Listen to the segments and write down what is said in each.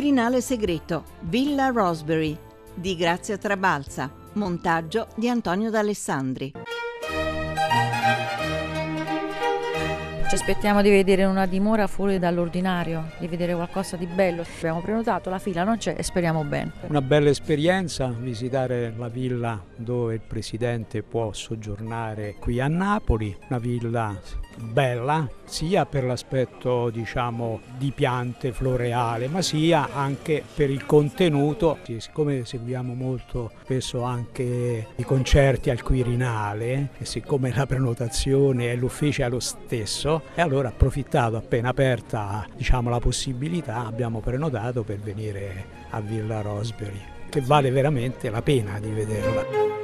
Quirinale segreto, Villa Rosberry, di Grazia Trabalza, montaggio di Antonio D'Alessandri. Ci aspettiamo di vedere una dimora fuori dall'ordinario, di vedere qualcosa di bello. Abbiamo prenotato, la fila non c'è e speriamo bene. Una bella esperienza visitare la villa dove il presidente può soggiornare qui a Napoli, una villa bella sia per l'aspetto diciamo di piante floreale ma sia anche per il contenuto siccome seguiamo molto spesso anche i concerti al Quirinale e siccome la prenotazione e l'ufficio è lo stesso e allora approfittato appena aperta diciamo la possibilità abbiamo prenotato per venire a Villa Rosberry che vale veramente la pena di vederla.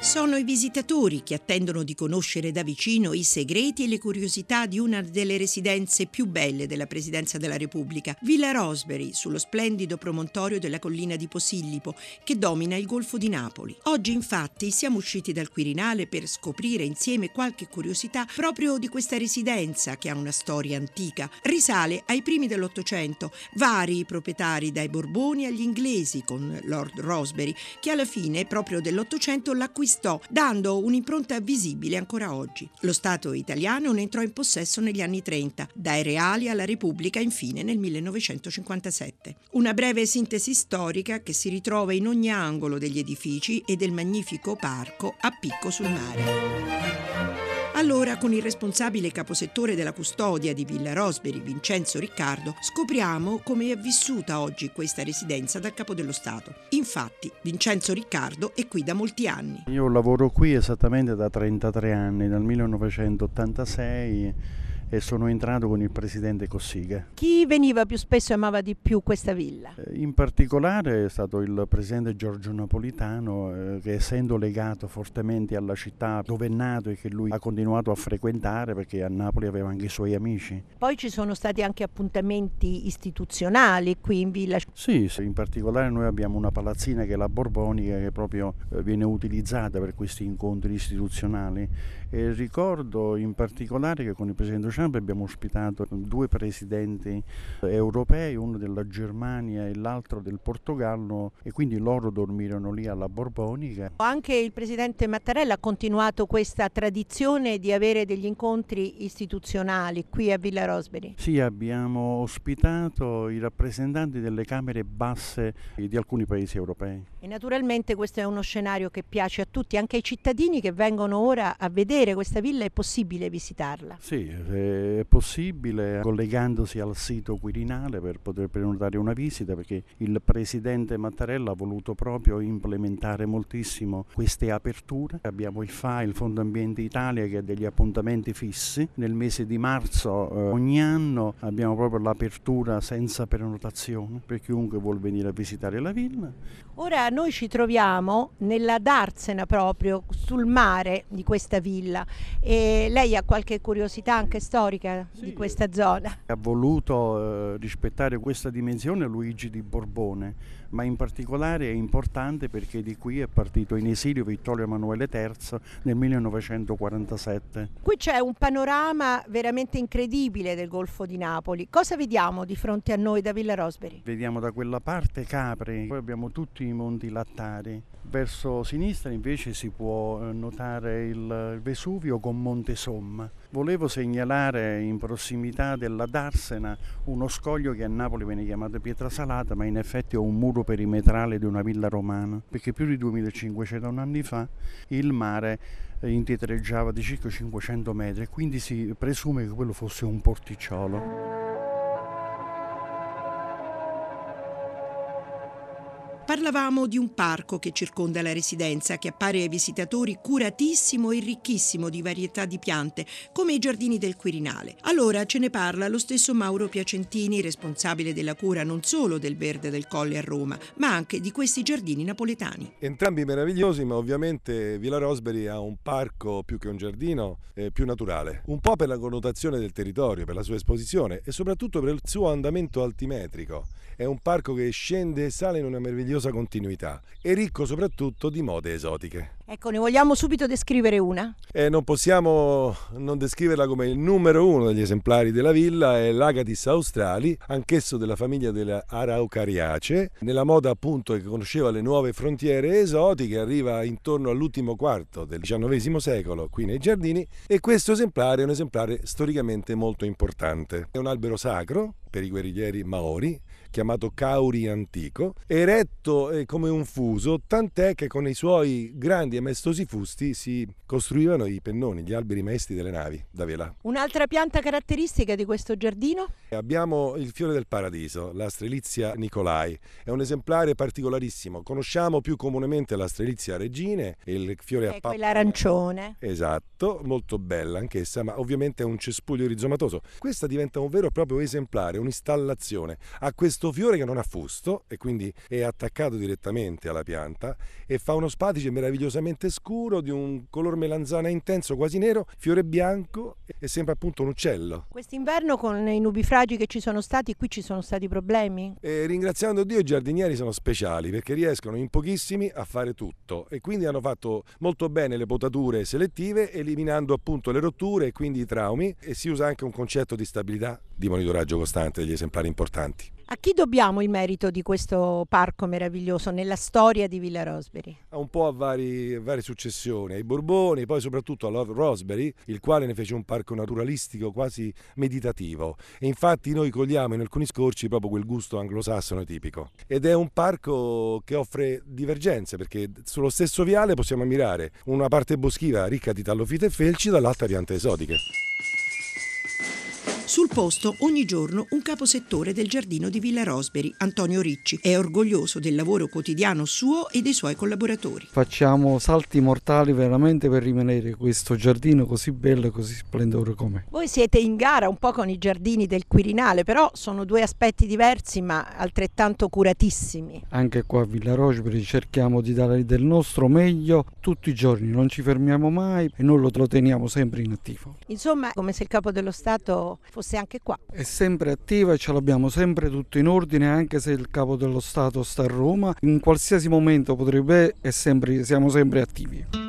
Sono i visitatori che attendono di conoscere da vicino i segreti e le curiosità di una delle residenze più belle della Presidenza della Repubblica, Villa Rosberry, sullo splendido promontorio della collina di Posillipo, che domina il Golfo di Napoli. Oggi infatti siamo usciti dal Quirinale per scoprire insieme qualche curiosità proprio di questa residenza che ha una storia antica. Risale ai primi dell'Ottocento, vari proprietari dai Borboni agli inglesi con Lord Rosberry, che alla fine proprio dell'Ottocento l'acquistò acquistò, dando un'impronta visibile ancora oggi. Lo Stato italiano ne entrò in possesso negli anni 30, dai reali alla Repubblica infine nel 1957. Una breve sintesi storica che si ritrova in ogni angolo degli edifici e del magnifico parco a picco sul mare. Allora, con il responsabile caposettore della custodia di Villa Rosberry, Vincenzo Riccardo, scopriamo come è vissuta oggi questa residenza dal capo dello Stato. Infatti, Vincenzo Riccardo è qui da molti anni. Io lavoro qui esattamente da 33 anni, dal 1986 e sono entrato con il presidente Cossiga. Chi veniva più spesso e amava di più questa villa? Eh, in particolare è stato il presidente Giorgio Napolitano eh, che essendo legato fortemente alla città dove è nato e che lui ha continuato a frequentare perché a Napoli aveva anche i suoi amici. Poi ci sono stati anche appuntamenti istituzionali qui in villa? Sì, sì in particolare noi abbiamo una palazzina che è la Borbonica che proprio eh, viene utilizzata per questi incontri istituzionali e ricordo in particolare che con il presidente Champ abbiamo ospitato due presidenti europei, uno della Germania e l'altro del Portogallo e quindi loro dormirono lì alla Borbonica. Anche il presidente Mattarella ha continuato questa tradizione di avere degli incontri istituzionali qui a Villa Rosberry. Sì, abbiamo ospitato i rappresentanti delle camere basse di alcuni paesi europei. E naturalmente questo è uno scenario che piace a tutti, anche ai cittadini che vengono ora a vedere vedere questa villa è possibile visitarla? Sì, è possibile collegandosi al sito Quirinale per poter prenotare una visita perché il presidente Mattarella ha voluto proprio implementare moltissimo queste aperture. Abbiamo il FA, il Fondo Ambiente Italia che ha degli appuntamenti fissi. Nel mese di marzo eh, ogni anno abbiamo proprio l'apertura senza prenotazione per chiunque vuol venire a visitare la villa. Ora noi ci troviamo nella Darsena proprio sul mare di questa villa e lei ha qualche curiosità anche storica sì, di questa zona? Ha voluto eh, rispettare questa dimensione Luigi di Borbone ma in particolare è importante perché di qui è partito in esilio Vittorio Emanuele III nel 1947. Qui c'è un panorama veramente incredibile del Golfo di Napoli. Cosa vediamo di fronte a noi da Villa Rosberry? Vediamo da quella parte Capri, poi abbiamo tutti i monti lattari. Verso sinistra invece si può eh, notare il Vesuvio con Monte Somma. Volevo segnalare in prossimità della Darsena uno scoglio che a Napoli viene chiamato Pietra Salata, ma in effetti è un muro perimetrale di una villa romana, perché più di 2500 anni fa il mare eh, indietreggiava di circa 500 metri quindi si presume che quello fosse un porticciolo. Parlavamo di un parco che circonda la residenza, che appare ai visitatori curatissimo e ricchissimo di varietà di piante, come i giardini del Quirinale. Allora ce ne parla lo stesso Mauro Piacentini, responsabile della cura non solo del verde del Colle a Roma, ma anche di questi giardini napoletani. Entrambi meravigliosi, ma ovviamente Villa Rosberry ha un parco più che un giardino eh, più naturale, un po' per la connotazione del territorio, per la sua esposizione e soprattutto per il suo andamento altimetrico. È un parco che scende e sale in una meravigliosa meravigliosa continuità e ricco soprattutto di mode esotiche. Ecco, ne vogliamo subito descrivere una? E non possiamo non descriverla come il numero uno degli esemplari della villa, è l'Agatis australi, anch'esso della famiglia delle Araucariace, nella moda appunto che conosceva le nuove frontiere esotiche, arriva intorno all'ultimo quarto del XIX secolo qui nei giardini e questo esemplare è un esemplare storicamente molto importante. È un albero sacro per i guerriglieri maori, chiamato Cauri antico, eretto come un fuso, tant'è che con i suoi grandi e maestosi fusti si costruivano i pennoni, gli alberi maestri delle navi da vela. Un'altra pianta caratteristica di questo giardino? Abbiamo il fiore del paradiso, la Strelizia Nicolai. È un esemplare particolarissimo. Conosciamo più comunemente la Strelizia regine, il fiore a pappa. quella arancione. Esatto, molto bella anch'essa, ma ovviamente è un cespuglio rizomatoso. Questa diventa un vero e proprio esemplare, un'installazione. Ha questo fiore che non ha fusto e quindi è attaccato direttamente alla pianta e fa uno spatice meravigliosamente scuro di un color melanzana intenso, quasi nero, fiore bianco e sembra appunto un uccello. Quest'inverno con i nubifragi che ci sono stati, qui ci sono stati problemi? E ringraziando Dio i giardinieri sono speciali perché riescono in pochissimi a fare tutto e quindi hanno fatto molto bene le potature selettive eliminando appunto le rotture e quindi i traumi e si usa anche un concetto di stabilità di monitoraggio costante degli esemplari importanti. A chi dobbiamo il merito di questo parco meraviglioso nella storia di Villa Rosberry? Un po' a vari, varie successioni, ai Borboni, poi soprattutto a Rosberry, il quale ne fece un parco naturalistico quasi meditativo. E infatti noi cogliamo in alcuni scorci proprio quel gusto anglosassone tipico. Ed è un parco che offre divergenze, perché sullo stesso viale possiamo ammirare una parte boschiva ricca di tallofite e felci, dall'altra piante esotiche. Sul posto ogni giorno un caposettore del giardino di Villa Rosberry, Antonio Ricci, è orgoglioso del lavoro quotidiano suo e dei suoi collaboratori. Facciamo salti mortali veramente per rimanere questo giardino così bello e così splendore com'è. Voi siete in gara un po' con i giardini del Quirinale, però sono due aspetti diversi ma altrettanto curatissimi. Anche qua a Villa Rosberry cerchiamo di dare del nostro meglio tutti i giorni, non ci fermiamo mai e noi lo teniamo sempre in attivo. Insomma, come se il capo dello Stato fosse anche qua. È sempre attiva e ce l'abbiamo sempre tutto in ordine, anche se il capo dello Stato sta a Roma. In qualsiasi momento potrebbe e sempre, siamo sempre attivi.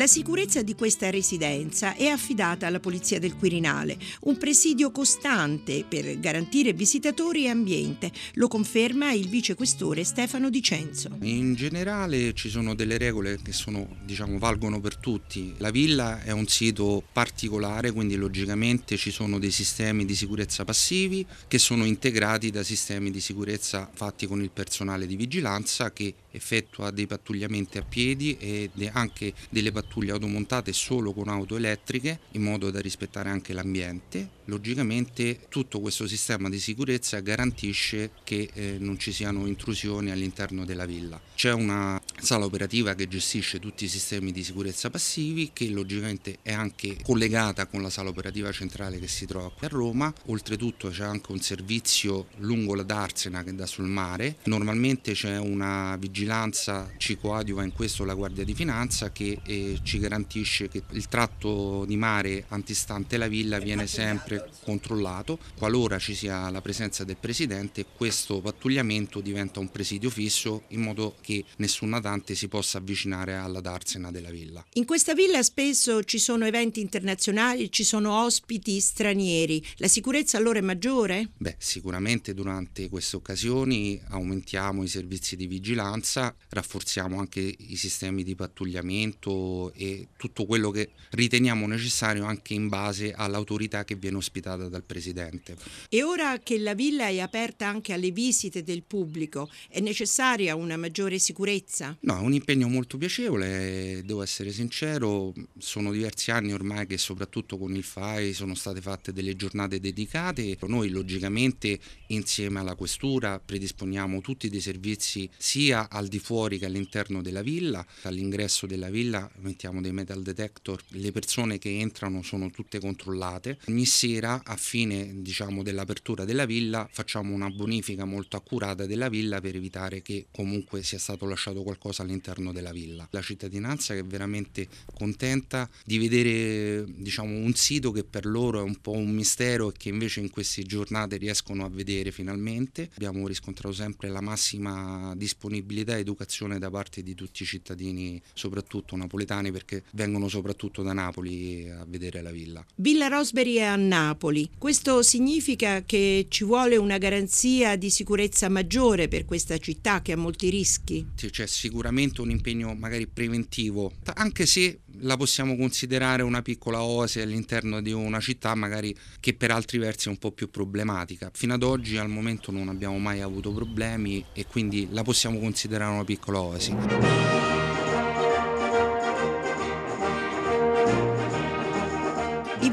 La sicurezza di questa residenza è affidata alla Polizia del Quirinale, un presidio costante per garantire visitatori e ambiente, lo conferma il vicequestore Stefano Dicenzo. In generale ci sono delle regole che sono, diciamo, valgono per tutti. La villa è un sito particolare, quindi logicamente ci sono dei sistemi di sicurezza passivi che sono integrati da sistemi di sicurezza fatti con il personale di vigilanza che effettua dei pattugliamenti a piedi e anche delle pattuglie automontate solo con auto elettriche in modo da rispettare anche l'ambiente. Logicamente tutto questo sistema di sicurezza garantisce che eh, non ci siano intrusioni all'interno della villa. C'è una sala operativa che gestisce tutti i sistemi di sicurezza passivi che logicamente è anche collegata con la sala operativa centrale che si trova qui a Roma. Oltretutto c'è anche un servizio lungo la Darsena che dà sul mare. Normalmente c'è una vigilanza vigilanza ci coadiuva in questo la Guardia di Finanza che eh, ci garantisce che il tratto di mare antistante la villa viene sempre controllato. Qualora ci sia la presenza del Presidente questo pattugliamento diventa un presidio fisso in modo che nessun natante si possa avvicinare alla darsena della villa. In questa villa spesso ci sono eventi internazionali, ci sono ospiti stranieri. La sicurezza allora è maggiore? Beh, sicuramente durante queste occasioni aumentiamo i servizi di vigilanza sicurezza, rafforziamo anche i sistemi di pattugliamento e tutto quello che riteniamo necessario anche in base all'autorità che viene ospitata dal Presidente. E ora che la villa è aperta anche alle visite del pubblico, è necessaria una maggiore sicurezza? No, è un impegno molto piacevole, devo essere sincero, sono diversi anni ormai che soprattutto con il FAI sono state fatte delle giornate dedicate, noi logicamente insieme alla questura predisponiamo tutti dei servizi sia al di fuori che all'interno della villa. All'ingresso della villa mettiamo dei metal detector, le persone che entrano sono tutte controllate. Ogni sera a fine diciamo, dell'apertura della villa facciamo una bonifica molto accurata della villa per evitare che comunque sia stato lasciato qualcosa all'interno della villa. La cittadinanza che è veramente contenta di vedere diciamo, un sito che per loro è un po' un mistero e che invece in queste giornate riescono a vedere finalmente. Abbiamo riscontrato sempre la massima disponibilità e educazione da parte di tutti i cittadini, soprattutto napoletani, perché vengono soprattutto da Napoli a vedere la villa. Villa Rosberry è a Napoli. Questo significa che ci vuole una garanzia di sicurezza maggiore per questa città che ha molti rischi? C'è sicuramente un impegno magari preventivo, anche se la possiamo considerare una piccola oasi all'interno di una città magari che per altri versi è un po' più problematica. Fino ad oggi al momento non abbiamo mai avuto problemi e quindi la possiamo considerare una piccola oasi.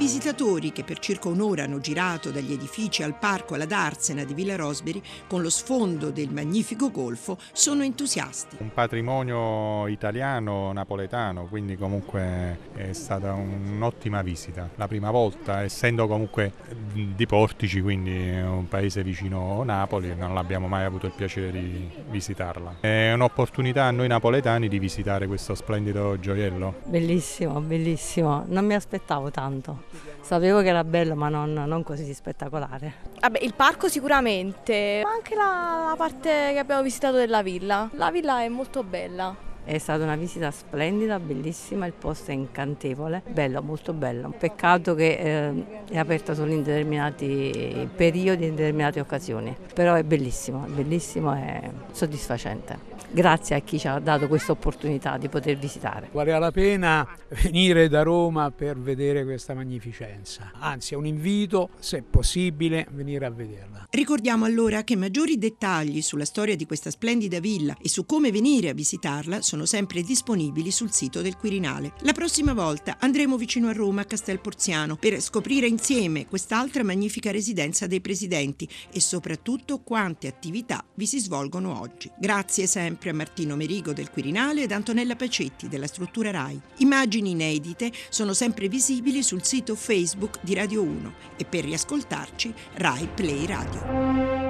Visitatori che per circa un'ora hanno girato dagli edifici al parco alla Darsena di Villa Rosberry con lo sfondo del magnifico golfo sono entusiasti. Un patrimonio italiano, napoletano, quindi comunque è stata un'ottima visita. La prima volta, essendo comunque di Portici, quindi un paese vicino a Napoli, non l'abbiamo mai avuto il piacere di visitarla. È un'opportunità a noi napoletani di visitare questo splendido gioiello. Bellissimo, bellissimo, non mi aspettavo tanto. Sapevo che era bello, ma non, non così spettacolare. Vabbè, il parco sicuramente, ma anche la, la parte che abbiamo visitato della villa. La villa è molto bella. È stata una visita splendida, bellissima, il posto è incantevole, bello, molto bello. Peccato che eh, è aperta solo in determinati periodi, in determinate occasioni, però è bellissimo, è bellissimo e soddisfacente. Grazie a chi ci ha dato questa opportunità di poter visitare. Vale la pena venire da Roma per vedere questa magnificenza, anzi è un invito, se possibile, venire a vederla. Ricordiamo allora che maggiori dettagli sulla storia di questa splendida villa e su come venire a visitarla sono sempre disponibili sul sito del Quirinale. La prossima volta andremo vicino a Roma, a Castel Porziano, per scoprire insieme quest'altra magnifica residenza dei presidenti e soprattutto quante attività vi si svolgono oggi. Grazie sempre a Martino Merigo del Quirinale ed Antonella Pacetti della struttura RAI. Immagini inedite sono sempre visibili sul sito Facebook di Radio 1 e per riascoltarci RAI Play Radio.